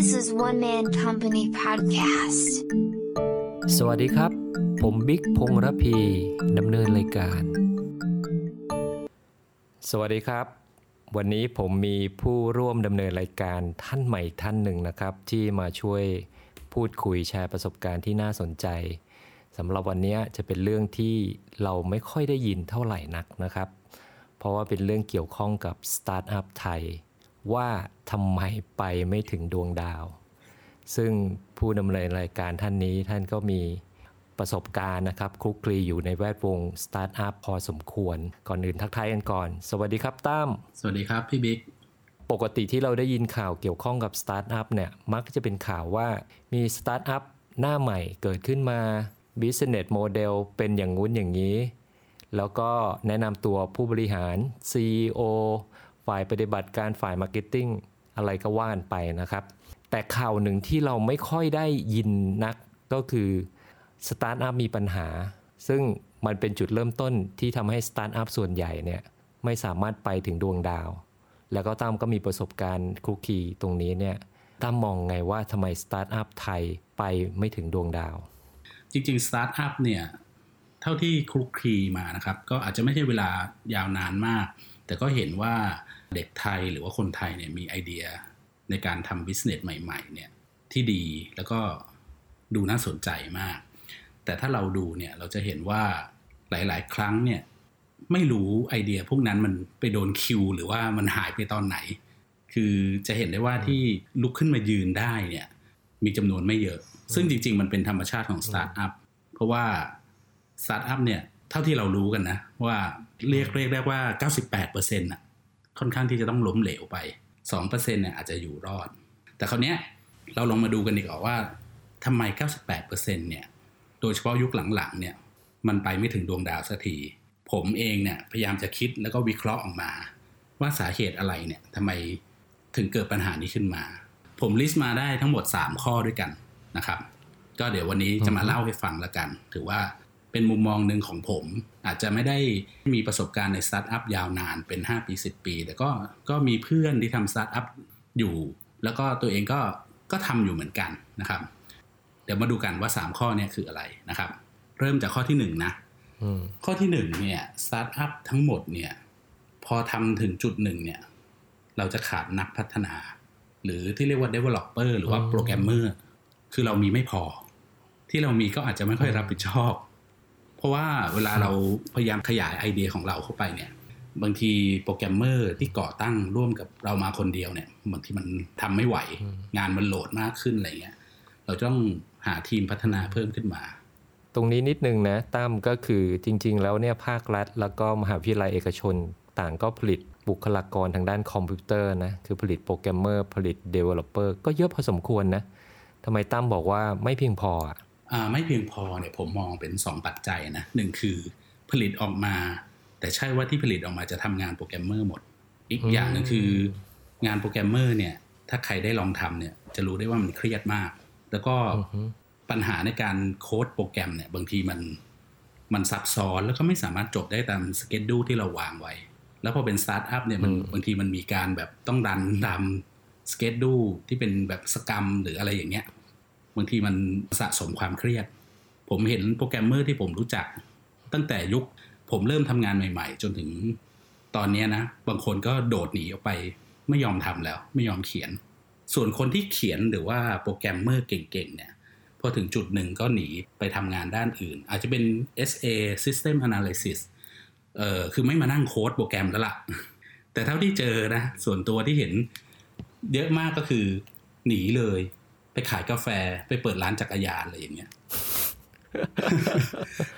This is One Man Company Podcast. สวัสดีครับ ผมบิ๊กพงษ์ระพีดำเนินรายการ สวัสดีครับ วันนี้ผมมีผู้ร่วมดำเนินรายการท่านใหม่ท่านหนึ่งนะครับ ที่มาช่วยพูดคุยแชร์ประสบการณ์ที่น่าสนใจสำหรับวันนี้จะเป็นเรื่องที่เราไม่ค่อยได้ยินเท่าไหร่นักนะครับ เพราะว่าเป็นเรื่องเกี่ยวข้องกับสตาร์ทอัพไทย ว่าทำไมไปไม่ถึงดวงดาว ซึ่งผู้ดำเนินรายการท่านนี้ท่านก็มีประสบการณ์นะครับคลุกคลีอยู่ในแวดวงสตาร์ทอัพพอสมควร ก่อนอื่นทักทายกันก่อน สวัสดีครับตั้มสวัสดีครับพี่บิ๊กปกติที่เราได้ยินข่าวเกี่ยวข้องกับสตาร์ทอัพเนี่ยมักจะเป็นข่าวว่ามีสตาร์ทอัพหน้าใหม่เกิดขึ้นมา Business Model เป็นอย่างงู้นอย่างนี้ แล้วก็แนะนำตัวผู้บริหาร CEO ฝ่ายปฏิบัติการฝ่าย marketing อะไรก็ว่ากันไปนะครับ แต่ข่าวหนึ่งที่เราไม่ค่อยได้ยินนักก็คือสตาร์ทอัพมีปัญหา ซึ่งมันเป็นจุดเริ่มต้นที่ทำให้สตาร์ทอัพส่วนใหญ่เนี่ยไม่สามารถไปถึงดวงดาว แล้วก็ตั้มก็มีประสบการณ์คลุกคลีตรงนี้เนี่ยตั้มมองไงว่าทำไมสตาร์ทอัพไทยไปไม่ถึงดวงดาว จริงๆสตาร์ทอัพเนี่ยเท่าที่คลุกคลีมานะครับ ก็อาจจะไม่ใช่เวลายาวนานมาก แต่ก็เห็นว่าเด็กไทยหรือว่าคนไทยเนี่ยมีไอเดียในการทำ business ใหม่ๆเนี่ยที่ดีแล้วก็ดูน่าสนใจมาก แต่ถ้าเราดูเนี่ยเราจะเห็นว่าหลาย ๆ ครั้งเนี่ยไม่รู้ไอเดียพวกนั้นมันไปโดน kill หรือว่ามันหายไปตอนไหน คือจะเห็นได้ว่าที่ลุกขึ้นมายืนได้เนี่ยมีจำนวนไม่เยอะ ซึ่งจริง ๆ มันเป็นธรรมชาติของสตาร์ทอัพเพราะว่าสตาร์ทอัพเนี่ยเท่าที่เรารู้กันนะว่า เรียกเรียกได้ว่า 98%น่ะค่อนข้างที่จะต้องล้มเหลวไป 2%เนี่ยอาจจะอยู่รอด แต่คราวเนี้ยเราลองมาดูกันดีกว่าว่าทำไม 98%เนี่ย โดยเฉพาะยุคหลังๆ เนี่ย มันไปไม่ถึงดวงดาวสักที ผมเองเนี่ยพยายามจะคิดแล้วก็วิเคราะห์ออกมา ว่าสาเหตุอะไรเนี่ยทำไมถึงเกิดปัญหานี้ขึ้นมา ผม list มาได้ทั้งหมด 3 ข้อด้วยกันนะครับ ก็เดี๋ยววันนี้จะมาเล่าให้ฟังละกัน ถือว่า เป็นมุมมองหนึ่งของผม อาจจะไม่ได้มีประสบการณ์ในสตาร์ทอัพยาวนานเป็น 5 ปี 10 ปี แต่ก็ก็มีเพื่อนที่ทำสตาร์ทอัพอยู่ แล้วก็ตัวเองก็ก็ทำอยู่เหมือนกันนะครับ เดี๋ยวมาดูกันว่า 3 ข้อเนี่ยคืออะไรนะครับ เริ่มจากข้อที่ 1 นะอืมข้อที่หนึ่งเนี่ยสตาร์ทอัพทั้งหมดเนี่ยพอทำถึงจุดหนึ่งเนี่ยเราจะขาดนักพัฒนา หรือที่เรียกว่า developer หรือว่าโปรแกรมเมอร์คือเรามีไม่พอ ที่เรามีก็อาจจะไม่ค่อยรับผิดชอบ เพราะว่าเวลาเราพยายามขยายไอเดียของเราเข้าไปเนี่ย บางทีโปรแกรมเมอร์ที่ก่อตั้งร่วมกับเรามาคนเดียวเนี่ยบางทีมันทำไม่ไหว งานมันโหลดมากขึ้นอะไรเงี้ย เราจะต้องหาทีมพัฒนาเพิ่มขึ้นมา ตรงนี้นิดนึงนะตั้มก็คือจริง ๆ แล้วเนี่ยภาครัฐ แล้วก็มหาวิทยาลัยเอกชนต่างก็ผลิตบุคลากรทางด้านคอมพิวเตอร์นะคือผลิตโปรแกรมเมอร์ผลิต Developer ก็เยอะพอสมควรนะทำไมตั้มบอกว่าไม่เพียงพออะอ่า ไม่เพียงพอเนี่ยผมมองเป็น 2 ปัจจัยนะหนึ่งคือผลิตออกมา แต่ใช่ว่าที่ผลิตออกมาจะทำงานโปรแกรมเมอร์หมด อีกอืมอย่างหนึ่งคืองานโปรแกรมเมอร์เนี่ย ถ้าใครได้ลองทำเนี่ย จะรู้ได้ว่ามันเครียดมาก แล้วก็อือฮึปัญหาในการโค้ดโปรแกรมเนี่ยบางทีมันมันซับซ้อนแล้วก็ไม่สามารถจบได้ตาม schedule ที่เราวางไว้ แล้วพอเป็นสตาร์ทอัพเนี่ยมันบางทีมันมีการแบบต้องรันตาม schedule ที่เป็นแบบ scrum หรืออะไรอย่างเงี้ย บางทีมันสะสมความเครียด ผมเห็นโปรแกรมเมอร์ที่ผมรู้จัก ตั้งแต่ยุคผมเริ่มทำงานใหม่ ๆ จนถึงตอนนี้นะ บางคนก็โดดหนีออกไปไม่ยอมทำแล้ว ไม่ยอมเขียน ส่วนคนที่เขียนหรือว่าโปรแกรมเมอร์เก่งๆเนี่ยพอถึงจุดหนึ่งก็หนีไปทำงานด้านอื่น อาจจะเป็น SA System Analysis เอ่อคือไม่มานั่งโค้ดโปรแกรมแล้วล่ะ แต่เท่าที่เจอนะ ส่วนตัวที่เห็นเยอะมากก็คือหนีเลย ไปขายกาแฟไปเปิดร้านจักรยานอะไรอย่างเงี้ย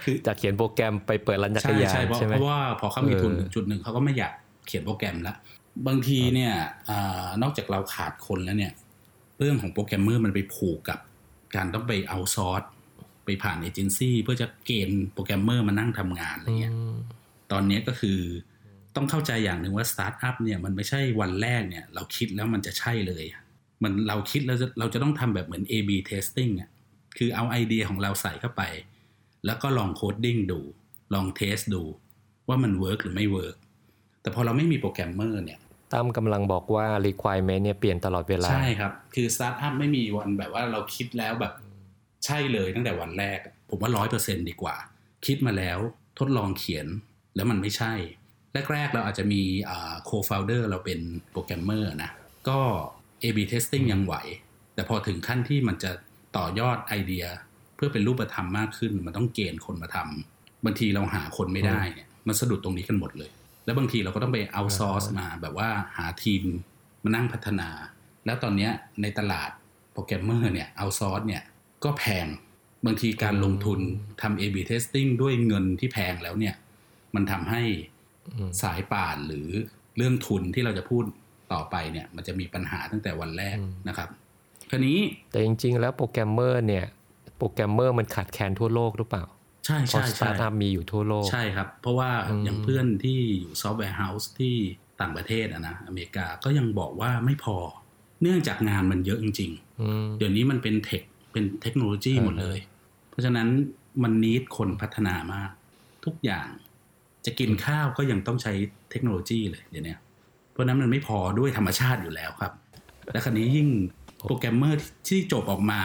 คือจากเขียนโปรแกรมไปเปิดร้านจักรยานใช่ใช่เพราะใช่ไหมเพราะว่าพอเขามีทุนเออถึงจุดหนึ่งเขาก็ไม่อยากเขียนโปรแกรมละบางทีเนี่ยอานอกจากเราขาดคนแล้วเนี่ย เรื่องของโปรแกรมเมอร์มันไปผูกกับ การต้องไป outsource ไปผ่านเอเจนซี่เพื่อจะเกณฑ์โปรแกรมเมอร์มานั่งทำงานอะไรเงี้ยอืมตอนนี้ก็คือต้องเข้าใจอย่างหนึ่งว่าสตาร์ทอัพเนี่ยมันไม่ใช่วันแรกเนี่ย เราคิดแล้วมันจะใช่เลย มันเราคิดแล้วจะเราจะต้องทำแบบเหมือน A/B testing อะคือเอาไอเดียของเราใส่เข้าไป แล้วก็ลอง coding ดู ลอง test ดูว่ามัน work หรือไม่ work แต่พอเราไม่มีโปรแกรมเมอร์เนี่ยตั้มกำลังบอกว่า requirement เนี่ยเปลี่ยนตลอดเวลา ใช่ครับ คือสตาร์ทอัพไม่มีวันแบบว่าเราคิดแล้วแบบใช่เลยตั้งแต่วันแรก ผมว่าร้อยเปอร์เซ็นดีกว่า คิดมาแล้วทดลองเขียนแล้วมันไม่ใช่ แรก ๆ เราอาจจะมี co-founder เราเป็นโปรแกรมเมอร์นะ ก็ A/B testing ยังไหว แต่พอถึงขั้นที่มันจะต่อยอดไอเดีย เพื่อเป็นรูปธรรมมากขึ้น มันต้องเกณฑ์คนมาทำบางทีเราหาคนไม่ได้เนี่ยมันสะดุดตรงนี้กันหมดเลย แล้วบางทีเราก็ต้องไปเอาซอร์สมาแบบว่าหาทีมมานั่งพัฒนา แล้วตอนเนี้ยในตลาดโปรแกรมเมอร์เนี่ยเอาซอร์สเนี่ยก็แพงบางทีการลงทุนทำ A/B testing ด้วยเงินที่แพงแล้วเนี่ย มันทำให้อืมสายป่านหรือเรื่องทุนที่เราจะพูด ต่อไปเนี่ย มันจะมีปัญหาตั้งแต่วันแรกอืมนะครับคราวนี้แต่จริง ๆ แล้วโปรแกรมเมอร์เนี่ย โปรแกรมเมอร์มันขาดแคลนทั่วโลกหรือเปล่า ใช่เพราะใช่ใช่สตาร์ทอัพมีอยู่ทั่วโลก ใช่ครับ เพราะว่าอืมอย่างเพื่อนที่อยู่ software house ที่ต่างประเทศอะนะอเมริกาก็ยังบอกว่าไม่พอ เนื่องจากงานมันเยอะจริงอืมๆเดี๋ยวนี้มันเป็น tech เป็นเทคโนโลยีเออหมดเลย เพราะฉะนั้นมันนิดคนพัฒนามาก ทุกอย่างจะกินข้าวก็ยังต้องใช้เทคโนโลยีเลยเดี๋ยวนี้เพ ราะนั้นมันไม่พอด้วยธรรมชาติอยู่แล้วครับ และครนี้ยิ่งโปรแกรมเมอร์ที่จบออกมา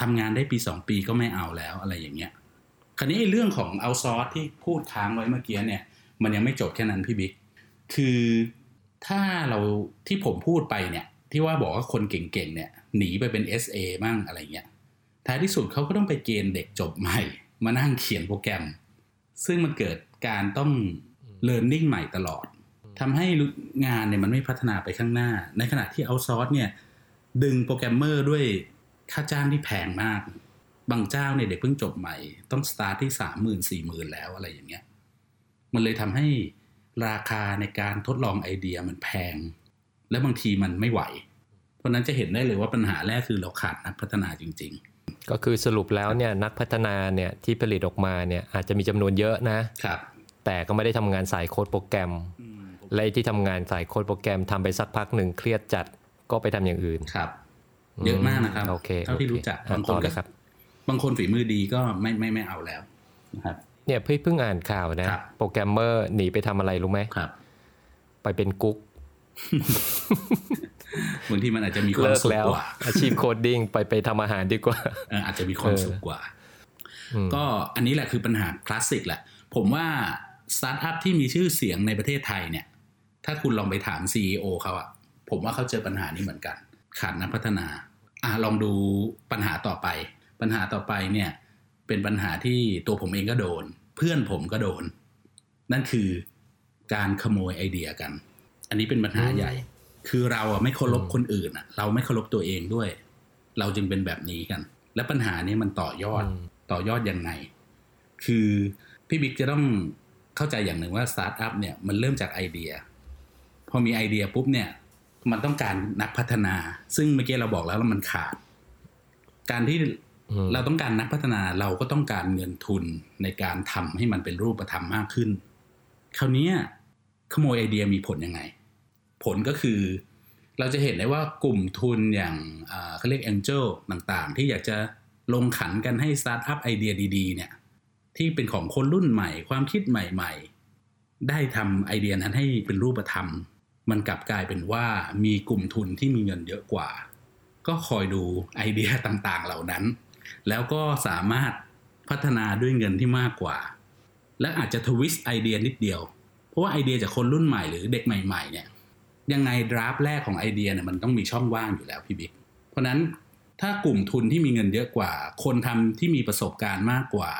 ทำงานได้ปีสองปีก็ไม่เอาแล้วอะไรอย่างเงี้ยครนี้ไอ้เรื่องของเอาซอร์สที่พูดค้างไว้เมื่อกี้เนี่ย มันยังไม่จบแค่นั้นพี่บิ๊กคือถ้าเราที่ผมพูดไปเนี่ย ที่ว่าบอกว่าคนเก่งๆเนี่ยหนีไปเป็น SA มั่งอะไรเงี้ยท้ายที่สุดเขาก็ต้องไปเกณฑ์เด็กจบใหม่ มานั่งเขียนโปรแกรม ซึ่งมันเกิดการต้อง learning ใหม่ตลอด ทำให้งานเนี่ยมันไม่พัฒนาไปข้างหน้า ในขณะที่ outsource เนี่ยดึงโปรแกรมเมอร์ด้วยค่าจ้างที่แพงมาก บางเจ้าเนี่ยเด็กเพิ่งจบใหม่ ต้องสตาร์ทที่สามหมื่นสี่หมื่นแล้วอะไรอย่างเงี้ย มันเลยทำให้ราคาในการทดลองไอเดียมันแพง และบางทีมันไม่ไหว เพราะฉะนั้นจะเห็นได้เลยว่าปัญหาแรกคือเราขาดนักพัฒนาจริงก็คือสรุปแล้วเนี่ยนักพัฒนาเนี่ยที่ผลิตออกมาเนี่ยอาจจะมีจำนวนเยอะนะๆครับ แต่ก็ไม่ได้ทำงานสายโค้ดโปรแกรม และที่ทำงานสายโค้ดโปรแกรมทำไปสักพักหนึ่งเครียดจัดก็ไปทำอย่างอื่นครับ เยอะมากนะครับโอเคเท่าที่โอครู้จักอะบางคต่นอเลก็ยครับ บางคนฝีมือดีก็ไม่ไม่ไม่เอาแล้วนะครับ เนี่ยพี่เพิ่งอ่านข่าวนะครับโปรแกรมเมอร์หนีไปทำอะไรรู้ไหมครับ ไปเป็นกุ๊กบางทีมันอาจจะมีความเลิกสุขแล้วกว่าอาชีพโคดดิ้งไปไปทำอาหารดีกว่าเอออาจจะมีความเออสุขกว่าอืมก็อันนี้แหละคือปัญหาคลาสสิกแหละ ผมว่าสตาร์ทอัพที่มีชื่อเสียงในประเทศไทยเนี่ย ถ้าคุณลองไปถาม CEO เขาอะผมว่าเขาเจอปัญหานี้เหมือนกัน ขาดนักพัฒนา อะลองดูปัญหาต่อไป ปัญหาต่อไปเนี่ยเป็นปัญหาที่ตัวผมเองก็โดน เพื่อนผมก็โดน นั่นคือการขโมยไอเดียกัน อันนี้เป็นปัญหาใหญ่ คือเราอะไม่เคารพคนอื่นอะเราไม่เคารพตัวเองด้วย เราจึงเป็นแบบนี้กัน และปัญหานี้มันต่อยอดอืมต่อยอดยังไง คือพี่บิ๊กจะต้องเข้าใจอย่างหนึ่งว่าสตาร์ทอัพเนี่ยมันเริ่มจากไอเดีย พอมีไอเดียปุ๊บเนี่ย มันต้องการนักพัฒนา ซึ่งเมื่อกี้เราบอกแล้วว่ามันขาด การที่อืมเราต้องการนักพัฒนาเราก็ต้องการเงินทุนในการทำให้มันเป็นรูปธรรมมากขึ้น คราวเนี้ยขโมยไอเดียมีผลยังไง ผลก็คือ เราจะเห็นได้ว่ากลุ่มทุนอย่างอ่าเขาเรียก Angel ต่างๆ ที่อยากจะลงขันกันให้สตาร์ทอัพไอเดียดีๆ เนี่ย ที่เป็นของคนรุ่นใหม่ ความคิดใหม่ ๆ ได้ทำไอเดียนั้นให้เป็นรูปธรรม มันกลับกลายเป็นว่ามีกลุ่มทุนที่มีเงินเยอะกว่า ก็คอยดูไอเดียต่างๆเหล่านั้น แล้วก็สามารถพัฒนาด้วยเงินที่มากกว่า และอาจจะ twist ไอเดียนิดเดียว เพราะว่าไอเดียจากคนรุ่นใหม่หรือเด็กใหม่ๆเนี่ยยังไง draft แรกของไอเดียเนี่ยมันต้องมีช่องว่างอยู่แล้วพี่บิ๊กเพราะนั้นถ้ากลุ่มทุนที่มีเงินเยอะกว่า คนทำที่มีประสบการณ์มากกว่า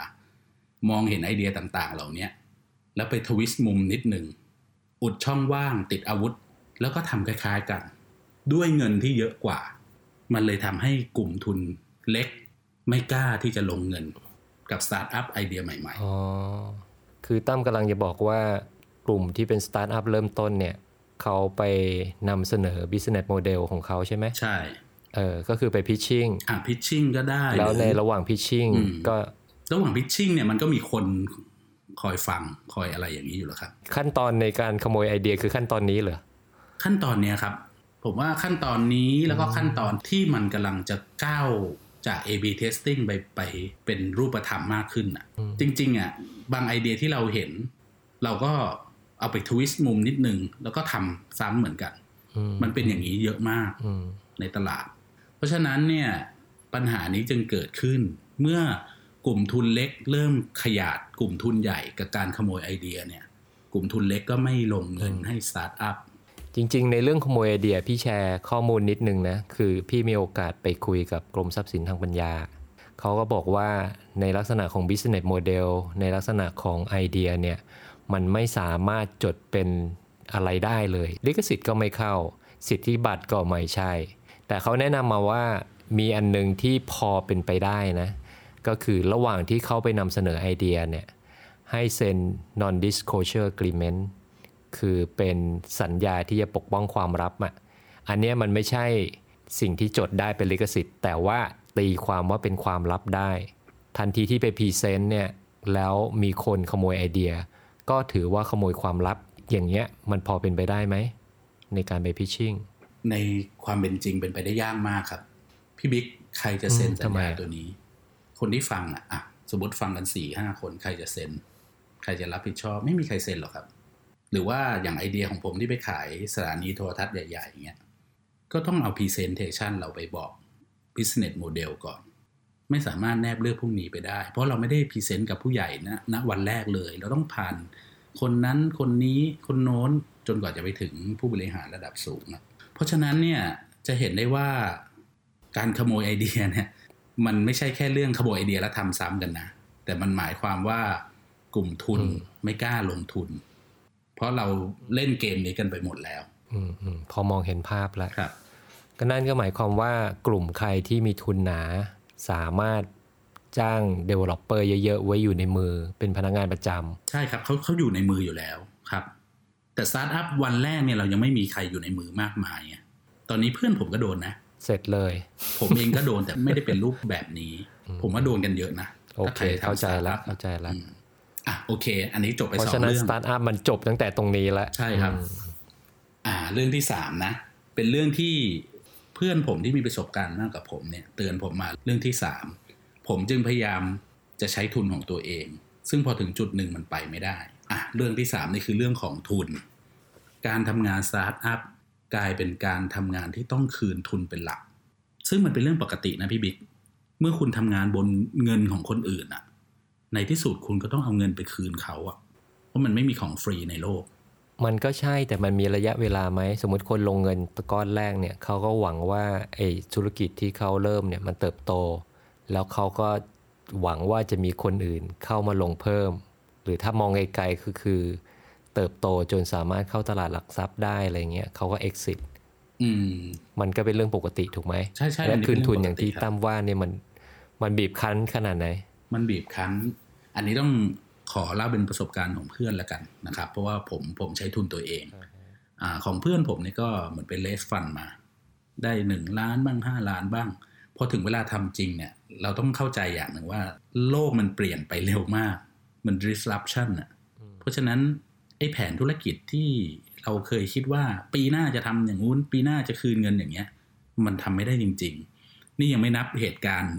มองเห็นไอเดียต่างๆ เหล่านี้แล้วไป twist มุมนิดหนึ่ง อุดช่องว่างติดอาวุธ แล้วก็ทำคล้าย ๆ กัน ด้วยเงินที่เยอะกว่า มันเลยทำให้กลุ่มทุนเล็ก ไม่กล้าที่จะลงเงินกับสตาร์ทอัพไอเดียใหม่อ๋อคือตั้มกำลังจะบอกว่ากลุ่มที่เป็นสตาร์ทอัพเริ่มต้นเนี่ยเขาไปนำเสนอ business model ของเขาใช่ไหมๆใช่เออก็คือไป pitching อะ pitching ก็ได้ แล้วในหรือระหว่าง pitching อืมก็ระหว่างพิชชิ่งเนี่ยมันก็มีคน คอยฟังคอยอะไรอย่างนี้อยู่แล้วครับ ขั้นตอนในการขโมยไอเดียคือขั้นตอนนี้เหรอขั้นตอนเนี้ยครับ ผมว่าขั้นตอนนี้แล้วก็ขั้นตอนที่มันกำลังจะก้าวจาก A/B testing ไปไปเป็นรูปธรรมมากขึ้นอะอืมจริง ๆอะบางไอเดียที่เราเห็น เราก็เอาไปทวิสต์มุมนิดนึง แล้วก็ทำซ้ำเหมือนกันอืมมันเป็นอย่างนี้เยอะมากอืมในตลาด เพราะฉะนั้นเนี่ยปัญหานี้จึงเกิดขึ้นเมื่อ กลุ่มทุนเล็กเริ่มขยาดกลุ่มทุนใหญ่กับการขโมยไอเดียเนี่ย กลุ่มทุนเล็กก็ไม่ลงเงินให้สตาร์ทอัพจริง ๆ ในเรื่องขโมยไอเดียพี่แชร์ข้อมูลนิดนึงนะ คือพี่มีโอกาสไปคุยกับกรมทรัพย์สินทางปัญญา เขาก็บอกว่าในลักษณะของ business model ในลักษณะของไอเดียเนี่ย มันไม่สามารถจดเป็นอะไรได้เลย ลิขสิทธิ์ก็ไม่เข้า สิทธิบัตรก็ไม่ใช่ แต่เขาแนะนำมาว่ามีอันหนึงที่พอเป็นไปได้นะ ก็คือระหว่างที่เขาไปนำเสนอไอเดียเนี่ยให้เซ็น non disclosure agreement คือเป็นสัญญาที่จะปกป้องความลับอะอันเนี้ยมันไม่ใช่สิ่งที่จดได้เป็นลิขสิทธิ์ แต่ว่าตีความว่าเป็นความลับได้ ทันทีที่ไปพรีเซนต์เนี่ยแล้วมีคนขโมยไอเดีย ก็ถือว่าขโมยความลับ อย่างเงี้ยมันพอเป็นไปได้ไหม ในการไปพิชชิ่งในความเป็นจริงเป็นไปได้ยากมากครับ พี่บิ๊กใครจะเซ็นอืมสัญทำไมญาอะตัวนี้ คนที่ฟังอะอะสมมติฟังกันสี่ห้าคนใครจะเซ็น ใครจะรับผิดชอบ ไม่มีใครเซ็นหรอกครับ หรือว่าอย่างไอเดียของผมที่ไปขายสถานีโทรทัศน์ใหญ่ๆอย่างเงี้ยก็ต้องเอา Presentation เราไปบอก Business Model ก่อน ไม่สามารถแนบเลือกพวกนี้ไปได้ เพราะเราไม่ได้พรีเซนต์กับผู้ใหญ่นะณวันแรกเลย เราต้องผ่านคนนั้นคนนี้คนโน้นจนกว่าจะไปถึงผู้บริหารระดับสูงนะเพราะฉะนั้นเนี่ยจะเห็นได้ว่าการขโมยไอเดียเนี่ย มันไม่ใช่แค่เรื่องขโมยไอเดียแล้วทำซ้ำกันนะ แต่มันหมายความว่ากลุ่มทุนอืมไม่กล้าลงทุน เพราะเราเล่นเกมนี้กันไปหมดแล้วอืมอืมพอมองเห็นภาพแล้วครับ ก็นั่นก็หมายความว่ากลุ่มใครที่มีทุนหนา สามารถจ้าง Developer เยอะ ๆ ไว้อยู่ในมือเป็นพนักงานประจำใช่ครับเขาเขาอยู่ในมืออยู่แล้วครับ แต่สตาร์ทอัพวันแรกเนี่ยเรายังไม่มีใครอยู่ในมือมากมายไงตอนนี้เพื่อนผมก็โดนนะ เสร็จเลย ผมเองก็โดนแต่ไม่ได้เป็นรูปแบบนี้ ผมว่าโดนกันเยอะนะโอเคถ้าใรทำเข้าใจแล้วสตร์ทอัพเข้าใจแล้วอืมอะโอเค อันนี้จบไปเพราะสอฉะงนั้นเรื่อสงตาร์ทอัพมันจบตั้งแต่ตรงนี้แล้วใช่ครับอืมอ่า เรื่องที่สามนะ เป็นเรื่องที่เพื่อนผมที่มีประสบการณ์มากกับผมเนี่ย เตือนผมมาเรื่องที่สามผมจึงพยายามจะใช้ทุนของตัวเอง ซึ่งพอถึงจุดหนึ่งมันไปไม่ได้อะเรื่องที่สามนี่คือเรื่องของทุน การทำงานสตาร์ทอัพ กลายเป็นการทำงานที่ต้องคืนทุนเป็นหลัก ซึ่งมันเป็นเรื่องปกตินะพี่บิ๊กเมื่อคุณทำงานบนเงินของคนอื่นอะในที่สุดคุณก็ต้องเอาเงินไปคืนเขาอะเพราะมันไม่มีของฟรีในโลก มันก็ใช่แต่มันมีระยะเวลาไหม สมมติคนลงเงินก้อนแรกเนี่ยเขาก็หวังว่าไอ้ธุรกิจที่เขาเริ่มเนี่ยมันเติบโต แล้วเขาก็หวังว่าจะมีคนอื่นเข้ามาลงเพิ่ม หรือถ้ามองไกลๆคือคือ เติบโตจนสามารถเข้าตลาดหลักทรัพย์ได้อะไรเงี้ยเขาก็ exit อืมมันก็เป็นเรื่องปกติถูกไหมใช่ใช่และอันนี้คืนทุนเป็นอเรื่องย่างที่ปกติครับตั้มว่าเนี่ยมันมันบีบคั้นขนาดไหน มันบีบคั้น อันนี้ต้องขอเล่าเป็นประสบการณ์ของเพื่อนละกันนะครับ เพราะว่าผมผมใช้ทุนตัวเองอ่าของเพื่อนผมนี่ก็เหมือนเป็นเลสฟันมา ได้หนึ่งล้านบ้างห้าล้านบ้างพอถึงเวลาทำจริงเนี่ย เราต้องเข้าใจอย่างหนึ่งว่า โลกมันเปลี่ยนไปเร็วมาก มัน disruption อะเพราะฉะนั้น ไอ้แผนธุรกิจที่เราเคยคิดว่าปีหน้าจะทำอย่างงู้น ปีหน้าจะคืนเงินอย่างเงี้ย มันทำไม่ได้จริง ๆ นี่ยังไม่นับเหตุการณ์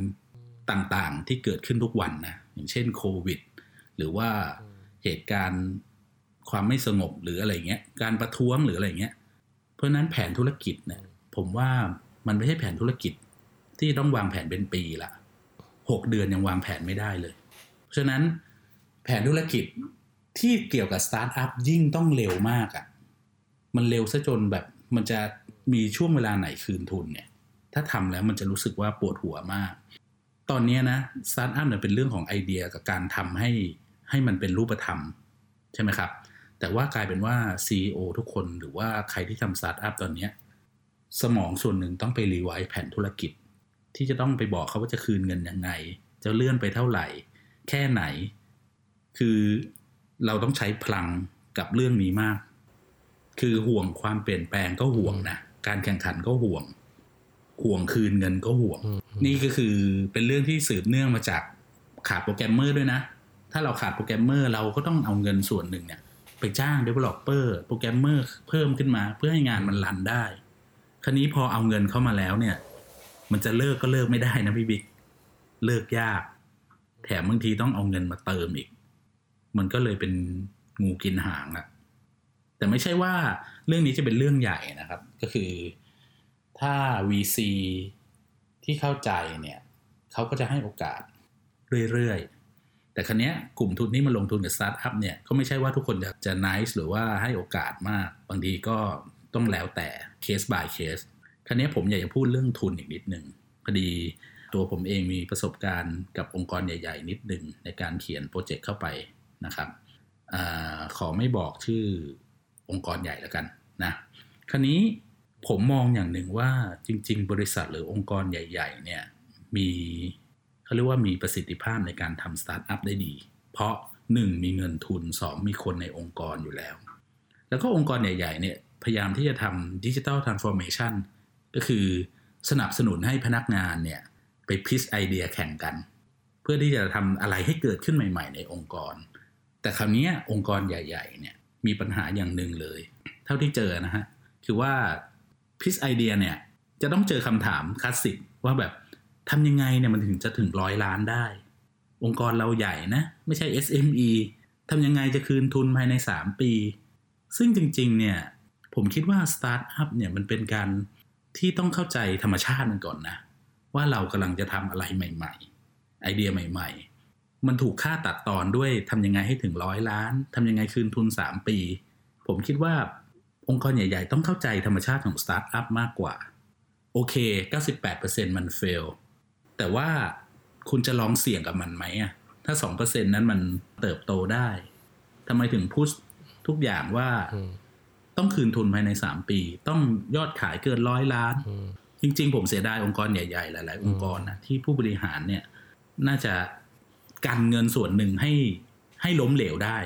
ต่างๆ ที่เกิดขึ้นทุกวันนะอย่างเช่นโควิด หรือว่าเหตุการณ์ความไม่สงบหรืออะไรเงี้ย การประท้วงหรืออะไรเงี้ย เพราะฉะนั้นแผนธุรกิจเนี่ยผมว่ามันไม่ใช่แผนธุรกิจที่ต้องวางแผนเป็นปีละหกเดือนยังวางแผนไม่ได้เลย เพราะฉะนั้นแผนธุรกิจ ที่เกี่ยวกับสตาร์ทอัพยิ่งต้องเร็วมากอะ่ะ มันเร็วซะจนแบบมันจะมีช่วงเวลาไหนคืนทุนเนี่ย ถ้าทำแล้วมันจะรู้สึกว่าปวดหัวมาก ตอนนี้นะสตาร์ทอัพเนี่ยเป็นเรื่องของไอเดียกับการทำให้ให้มันเป็นรูปธรรม ใช่ไหมครับ แต่ว่ากลายเป็นว่า CEO ทุกคนหรือว่าใครที่ทำสตาร์ทอัพตอนนี้สมองส่วนหนึ่งต้องไป revise แผนธุรกิจ ที่จะต้องไปบอกเขาว่าจะคืนเงินยังไง จะเลื่อนไปเท่าไหร่ แค่ไหน คือ เราต้องใช้พลังกับเรื่องนี้มาก คือห่วงความเปลี่ยนแปลงก็ห่วงนะ การแข่งขันก็ห่วง ห่วงคืนเงินก็ห่วง นี่ก็คือเป็นเรื่องที่สืบเนื่องมาจากขาดโปรแกรมเมอร์ด้วยนะ ถ้าเราขาดโปรแกรมเมอร์เราก็ต้องเอาเงินส่วนหนึ่งเนี่ยไปจ้าง developer โปรแกรมเมอร์เพิ่มขึ้นมาเพื่อให้งานมัน run ได้ คราวนี้พอเอาเงินเข้ามาแล้วเนี่ย มันจะเลิกก็เลิกไม่ได้นะพี่บิ๊ก เลิกยาก แถมบางทีต้องเอาเงินมาเติมอีก มันก็เลยเป็นงูกินหางอะแต่ไม่ใช่ว่าเรื่องนี้จะเป็นเรื่องใหญ่นะครับ ก็คือถ้า VC ที่เข้าใจเนี่ยเขาก็จะให้โอกาสเรื่อยๆ แต่คราวนี้กลุ่มทุนที่มาลงทุนกับสตาร์ทอัพเนี่ยก็ไม่ใช่ว่าทุกคนจะจะ nice หรือว่าให้โอกาสมาก บางทีก็ต้องแล้วแต่เคส by เคสคราวนี้ผมอยากจะพูดเรื่องทุนอีกนิดหนึ่งพอดีตัวผมเองมีประสบการณ์กับองค์กรใหญ่ ๆ นิดหนึ่งในการเขียนโปรเจกต์เข้าไป นะครับอขอไม่บอกชื่อองค์กรใหญ่แล้วกันนะคราวนี้ผมมองอย่างหนึ่งว่าจริง ๆ บริษัทหรือองค์กรใหญ่ ๆ เนี่ยมีเขาเรียกว่ามีประสิทธิภาพในการทำสตาร์ทอัพได้ดี เพราะ 1 มีเงินทุน 2 มีคนในองค์กรอยู่แล้ว แล้วก็องค์กรใหญ่ ๆ เนี่ยพยายามที่จะทำ digital transformation ก็คือสนับสนุนให้พนักงานเนี่ยไป pitch ไอเดียแข่งกัน เพื่อที่จะทำอะไรให้เกิดขึ้นใหม่ ๆ ในองค์กร แต่คราวนี้องค์กรใหญ่ๆเนี่ยมีปัญหาอย่างหนึ่งเลย เท่าที่เจอนะฮะ คือว่า pitch ไอเดียเนี่ยจะต้องเจอคำถามคลาสสิกว่าแบบทำยังไงเนี่ยมันถึงจะถึงร้อยล้านได้ องค์กรเราใหญ่นะ ไม่ใช่ SME ทำยังไงจะคืนทุนภายใน 3 ปี ซึ่งจริงๆเนี่ยผมคิดว่าสตาร์ทอัพเนี่ยมันเป็นการที่ต้องเข้าใจธรรมชาติมันก่อนนะ ว่าเรากำลังจะทำอะไรใหม่ ๆ ไอเดียใหม่ ๆ มันถูกฆ่าตัดตอนด้วยทำยังไงให้ถึงร้อยล้านทำยังไงคืนทุน3ปี ผมคิดว่าองค์กรใหญ่ๆ ต้องเข้าใจธรรมชาติของสตาร์ทอัพมากกว่า โอเค 98%มัน fail แต่ว่าคุณจะลองเสี่ยงกับมันไหมอะถ้า 2%นั้นมันเติบโตได้ทำไมถึงพูดทุกอย่างว่าต้องคืนทุนภายใน 3 ปี ต้องยอดขายเกินร้อยล้าน จริง ๆ ผมเสียดายองค์กรใหญ่ๆ หลาย ๆ องค์กรนะที่ผู้บริหารเนี่ย น่าจะ กันเงินส่วนหนึ่งให้ให้ล้มเหลวได้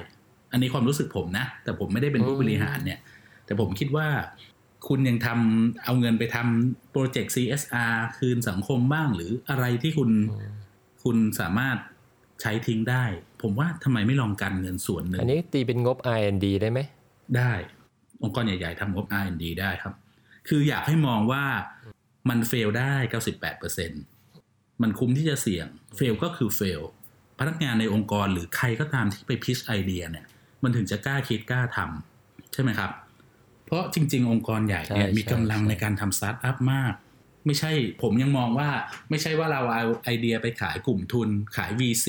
อันนี้ความรู้สึกผมนะ แต่ผมไม่ได้เป็นผู้บริหารเนี่ย แต่ผมคิดว่าคุณยังทำเอาเงินไปทำโปรเจกต์ CSR คืนสังคมบ้างหรืออะไรที่คุณคุณสามารถใช้ทิ้งได้ ผมว่าทำไมไม่ลองกันเงินส่วนหนึ่ง อันนี้ตีเป็นงบ R&D ได้ไหม ได้ องค์กรใหญ่ๆทำงบ R&D ได้ครับ คืออยากให้มองว่ามันเฟลได้ 98%มันคุ้มที่จะเสี่ยง เฟลก็คือเฟล พนักงานในองค์กรหรือใครก็ตามที่ไปพิชไอเดียเนี่ยมันถึงจะกล้าคิดกล้าทำใช่ไหมครับ เพราะจริง ๆ องค์กรใหญ่เนี่ยใช่มีกำลังใช่ในการทำสตาร์ทอัพมาก ไม่ใช่ผมยังมองว่าไม่ใช่ว่าเราเอาไอเดียไปขายกลุ่มทุนขาย VC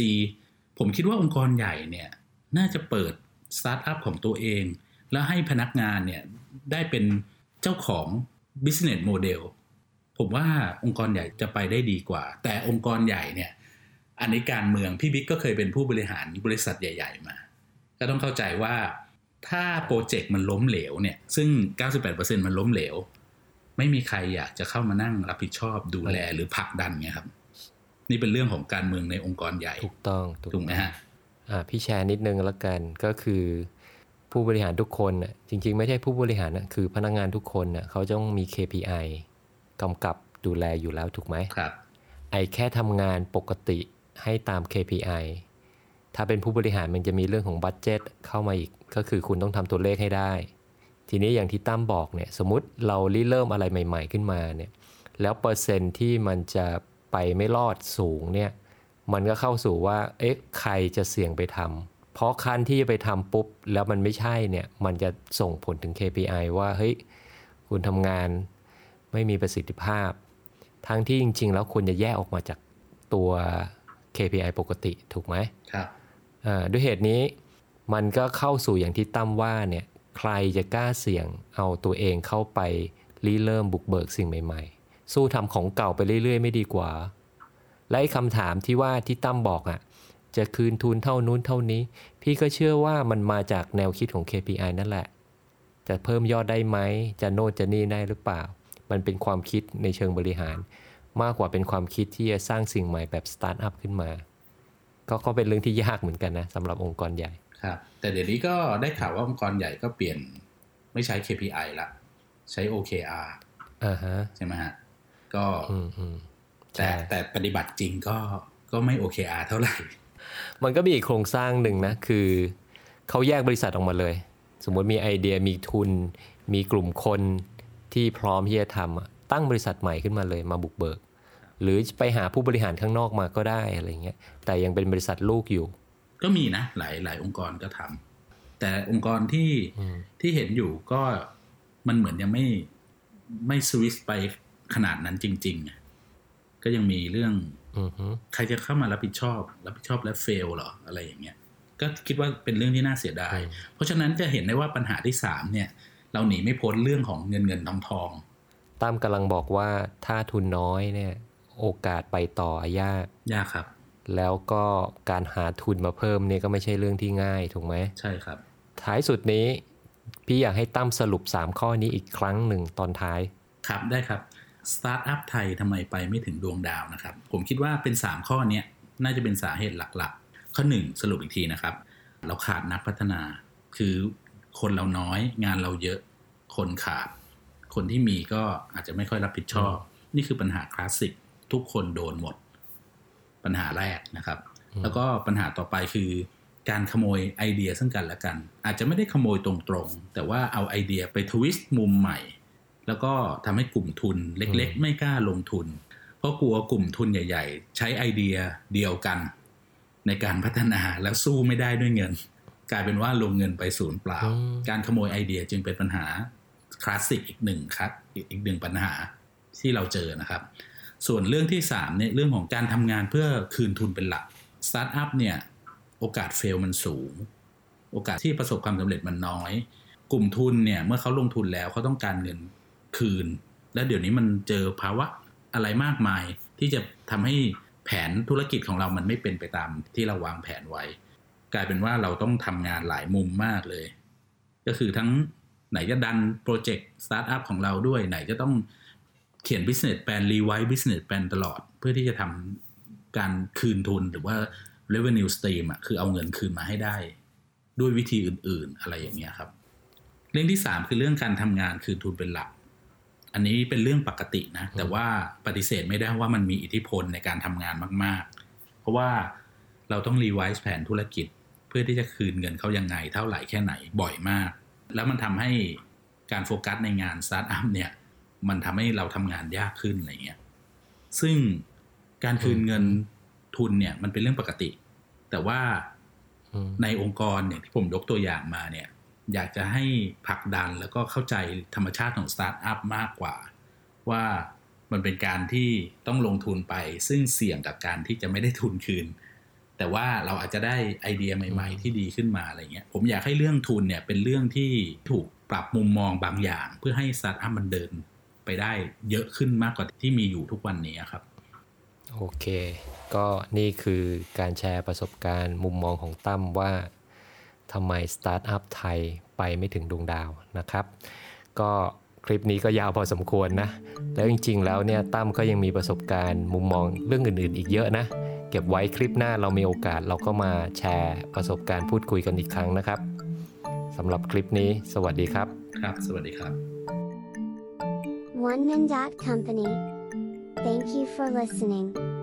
ผมคิดว่าองค์กรใหญ่เนี่ยน่าจะเปิดสตาร์ทอัพของตัวเอง แล้วให้พนักงานเนี่ยได้เป็นเจ้าของ business model ผมว่าองค์กรใหญ่จะไปได้ดีกว่า แต่องค์กรใหญ่เนี่ย อันนี้การเมืองพี่บิ๊กก็เคยเป็นผู้บริหารบริษัทใหญ่ ๆ มา ก็ต้องเข้าใจว่าถ้าโปรเจกต์มันล้มเหลวเนี่ยซึ่ง 98%มันล้มเหลว ไม่มีใครอยากจะเข้ามานั่งรับผิดชอบดูแลหรือผลักดันไงครับนี่เป็นเรื่องของการเมืองในองค์กรใหญ่ถูกต้องถูกไหมฮะอ่าพี่แชร์นิดนึงแล้วกันก็คือ ผู้บริหารทุกคนน่ะจริง ๆ ไม่ใช่ผู้บริหารนะคือพนักงานทุกคนน่ะเขาต้องมี KPI กำกับดูแลอยู่แล้วถูกไหมครับ ไอแค่ทำงานปกติ ให้ตาม KPI ถ้าเป็นผู้บริหารมันจะมีเรื่องของบัตเจตเข้ามาอีก ก็คือคุณต้องทำตัวเลขให้ได้ ทีนี้อย่างที่ตั้มบอกเนี่ยสมมติเราริเริ่มอะไรใหม่ ๆ ขึ้นมาเนี่ยแล้วเปอร์เซ็นต์ที่มันจะไปไม่รอดสูงเนี่ยมันก็เข้าสู่ว่าเอ๊ะใครจะเสี่ยงไปทำเพราะคันที่จะไปทำปุ๊บ แล้วมันไม่ใช่เนี่ยมันจะส่งผลถึง KPI ว่าเฮ้ยคุณทำงานไม่มีประสิทธิภาพ ทั้งที่จริง ๆ แล้วควรจะแยกออกมาจากตัว KPI ปกติถูกไหมครับอ่าด้วยเหตุนี้มันก็เข้าสู่อย่างที่ตั้มว่าเนี่ยใครจะกล้าเสี่ยงเอาตัวเองเข้าไปริเริ่มบุกเบิกสิ่งใหม่ๆ สู้ทำของเก่าไปเรื่อยๆ ไม่ดีกว่า และไอ้คำถามที่ว่าที่ตั้มบอกอะ่ะจะคืนทุนเท่านู้นเท่านี้ พี่ก็เชื่อว่ามันมาจากแนวคิดของ KPI นั่นแหละ จะเพิ่มยอดได้ไหม จะโน่นจะนี่ได้หรือเปล่า มันเป็นความคิดในเชิงบริหาร มากกว่าเป็นความคิดที่จะสร้างสิ่งใหม่แบบสตาร์ทอัพขึ้นมา ก็ก็เป็นเรื่องที่ยากเหมือนกันนะสำหรับองค์กรใหญ่ครับแต่เดี๋ยวนี้ก็ได้ข่าวว่าองค์กรใหญ่ก็เปลี่ยนไม่ใช้ KPI ละ ใช้ OKR อ่าฮะใช่ไหมฮะก็อืมอืมแต่ใช่แต่ปฏิบัติจริงก็ก็ไม่ OKR เท่าไหร่ มันก็มีอีกโครงสร้างหนึ่งนะ คือเขาแยกบริษัทออกมาเลย สมมติมีไอเดียมีทุน มีกลุ่มคนที่พร้อมที่จะทำอะตั้งบริษัทใหม่ขึ้นมาเลยมาบุกเบิก หรือไปหาผู้บริหารข้างนอกมาก็ได้อะไรเงี้ยแต่ยังเป็นบริษัทลูกอยู่ ก็มีนะหลายหลายองค์กรก็ทำแต่องค์กรที่อืมที่เห็นอยู่ก็มันเหมือนยังไม่ไม่สวิสไปขนาดนั้นจริงๆอะก็ยังมีเรื่องอืมฮึใครจะเข้ามารับผิดชอบ รับผิดชอบและเฟลเหรออะไรอย่างเงี้ยก็คิดว่าเป็นเรื่องที่น่าเสียดาย เพราะฉะนั้นจะเห็นได้ว่าปัญหาที่สามเนี่ย เราหนีไม่พ้นเรื่องของเงินเงินทองทองตั้มกำลังบอกว่าถ้าทุนน้อยเนี่ย โอกาสไปต่อยากยากครับ แล้วก็การหาทุนมาเพิ่มเนี่ยก็ไม่ใช่เรื่องที่ง่ายถูกไหมใช่ครับ ท้ายสุดนี้ พี่อยากให้ตั้มสรุป 3 ข้อนี้อีกครั้งหนึ่งตอนท้าย ครับได้ครับสตาร์ทอัพไทยทำไมไปไม่ถึงดวงดาวนะครับ ผมคิดว่าเป็น 3 ข้อเนี้ยน่าจะเป็นสาเหตุหลักๆ ข้อ 1 สรุปอีกทีนะครับ เราขาดนักพัฒนา คือคนเราน้อยงานเราเยอะคนขาด คนที่มีก็อาจจะไม่ค่อยรับผิดชอบ นี่คือปัญหาคลาสสิก ทุกคนโดนหมด ปัญหาแรกนะครับ แล้วก็ปัญหาต่อไปคือ การขโมยไอเดียซึ่งกันและกัน อาจจะไม่ได้ขโมยตรงๆ แต่ว่าเอาไอเดียไป twist มุมใหม่ แล้วก็ทำให้กลุ่มทุนเล็กๆ อืม ไม่กล้าลงทุน เพราะกลัวกลุ่มทุนใหญ่ ๆ ใช้ไอเดียเดียวกัน ในการพัฒนาแล้วสู้ไม่ได้ด้วยเงิน กลายเป็นว่าลงเงินไปศูนย์เปล่าอืมการขโมยไอเดียจึงเป็นปัญหาคลาสสิกอีกหนึ่งครับอีกอีกหนึ่งปัญหาที่เราเจอนะครับ ส่วนเรื่องที่3เนี่ยเรื่องของการทำงานเพื่อคืนทุนเป็นหลักสตาร์ทอัพเนี่ยโอกาส fail มันสูง โอกาสที่ประสบความสำเร็จมันน้อย กลุ่มทุนเนี่ยเมื่อเขาลงทุนแล้วเขาต้องการเงินคืน และเดี๋ยวนี้มันเจอภาวะอะไรมากมายที่จะทำให้แผนธุรกิจของเรามันไม่เป็นไปตามที่เราวางแผนไว้ กลายเป็นว่าเราต้องทำงานหลายมุมมากเลย ก็คือทั้งไหนจะดันโปรเจกต์สตาร์ทอัพของเราด้วยไหนจะต้อง เขียน business plan revise business plan ตลอด เพื่อที่จะทำการคืนทุนหรือว่า revenue stream อะคือเอาเงินคืนมาให้ได้ ด้วยวิธีอื่น ๆ อะไรอย่างเงี้ยครับ เรื่องที่3คือเรื่องการทำงานคืนทุนเป็นหลัก อันนี้เป็นเรื่องปกตินะ แต่ว่าปฏิเสธไม่ได้ว่ามันมีอิทธิพลในการทำงานมาก ๆ เพราะว่าเราต้อง revise แผนธุรกิจ เพื่อที่จะคืนเงินเขายังไง เท่าไหร่แค่ไหนบ่อยมาก แล้วมันทำให้การโฟกัสในงานสตาร์ทอัพเนี่ย มันทำให้เราทำงานยากขึ้นอะไรเงี้ย ซึ่งการคืนเงินทุนเนี่ย มันเป็นเรื่องปกติ แต่ว่าอืมในองค์กรเนี่ยที่ผมยกตัวอย่างมาเนี่ย อยากจะให้ผลักดันแล้วก็เข้าใจธรรมชาติของสตาร์ทอัพมากกว่า ว่ามันเป็นการที่ต้องลงทุนไป ซึ่งเสี่ยงกับการที่จะไม่ได้ทุนคืน แต่ว่าเราอาจจะได้ไอเดียใหม่ ๆ ที่ดีขึ้นมาอะไรเงี้ย ผมอยากให้เรื่องทุนเนี่ยเป็นเรื่องที่ถูกปรับมุมมองบางอย่าง เพื่อให้สตาร์ทอัพมันเดิน ไปได้เยอะขึ้นมากกว่าที่มีอยู่ทุกวันนี้ครับ โอเค ก็นี่คือการแชร์ประสบการณ์มุมมองของตั้มว่าทำไมสตาร์ทอัพไทยไปไม่ถึงดวงดาวนะครับ ก็คลิปนี้ก็ยาวพอสมควรนะ แล้วจริงๆ แล้วเนี่ยตั้มก็ยังมีประสบการณ์มุมมองเรื่องอื่นๆ อีกเยอะนะ เก็บไว้คลิปหน้าเรามีโอกาสเราก็มาแชร์ประสบการณ์พูดคุยกันอีกครั้งนะครับสำหรับคลิปนี้ สวัสดีครับ ครับ สวัสดีครับ oneman.company. Thank you for listening.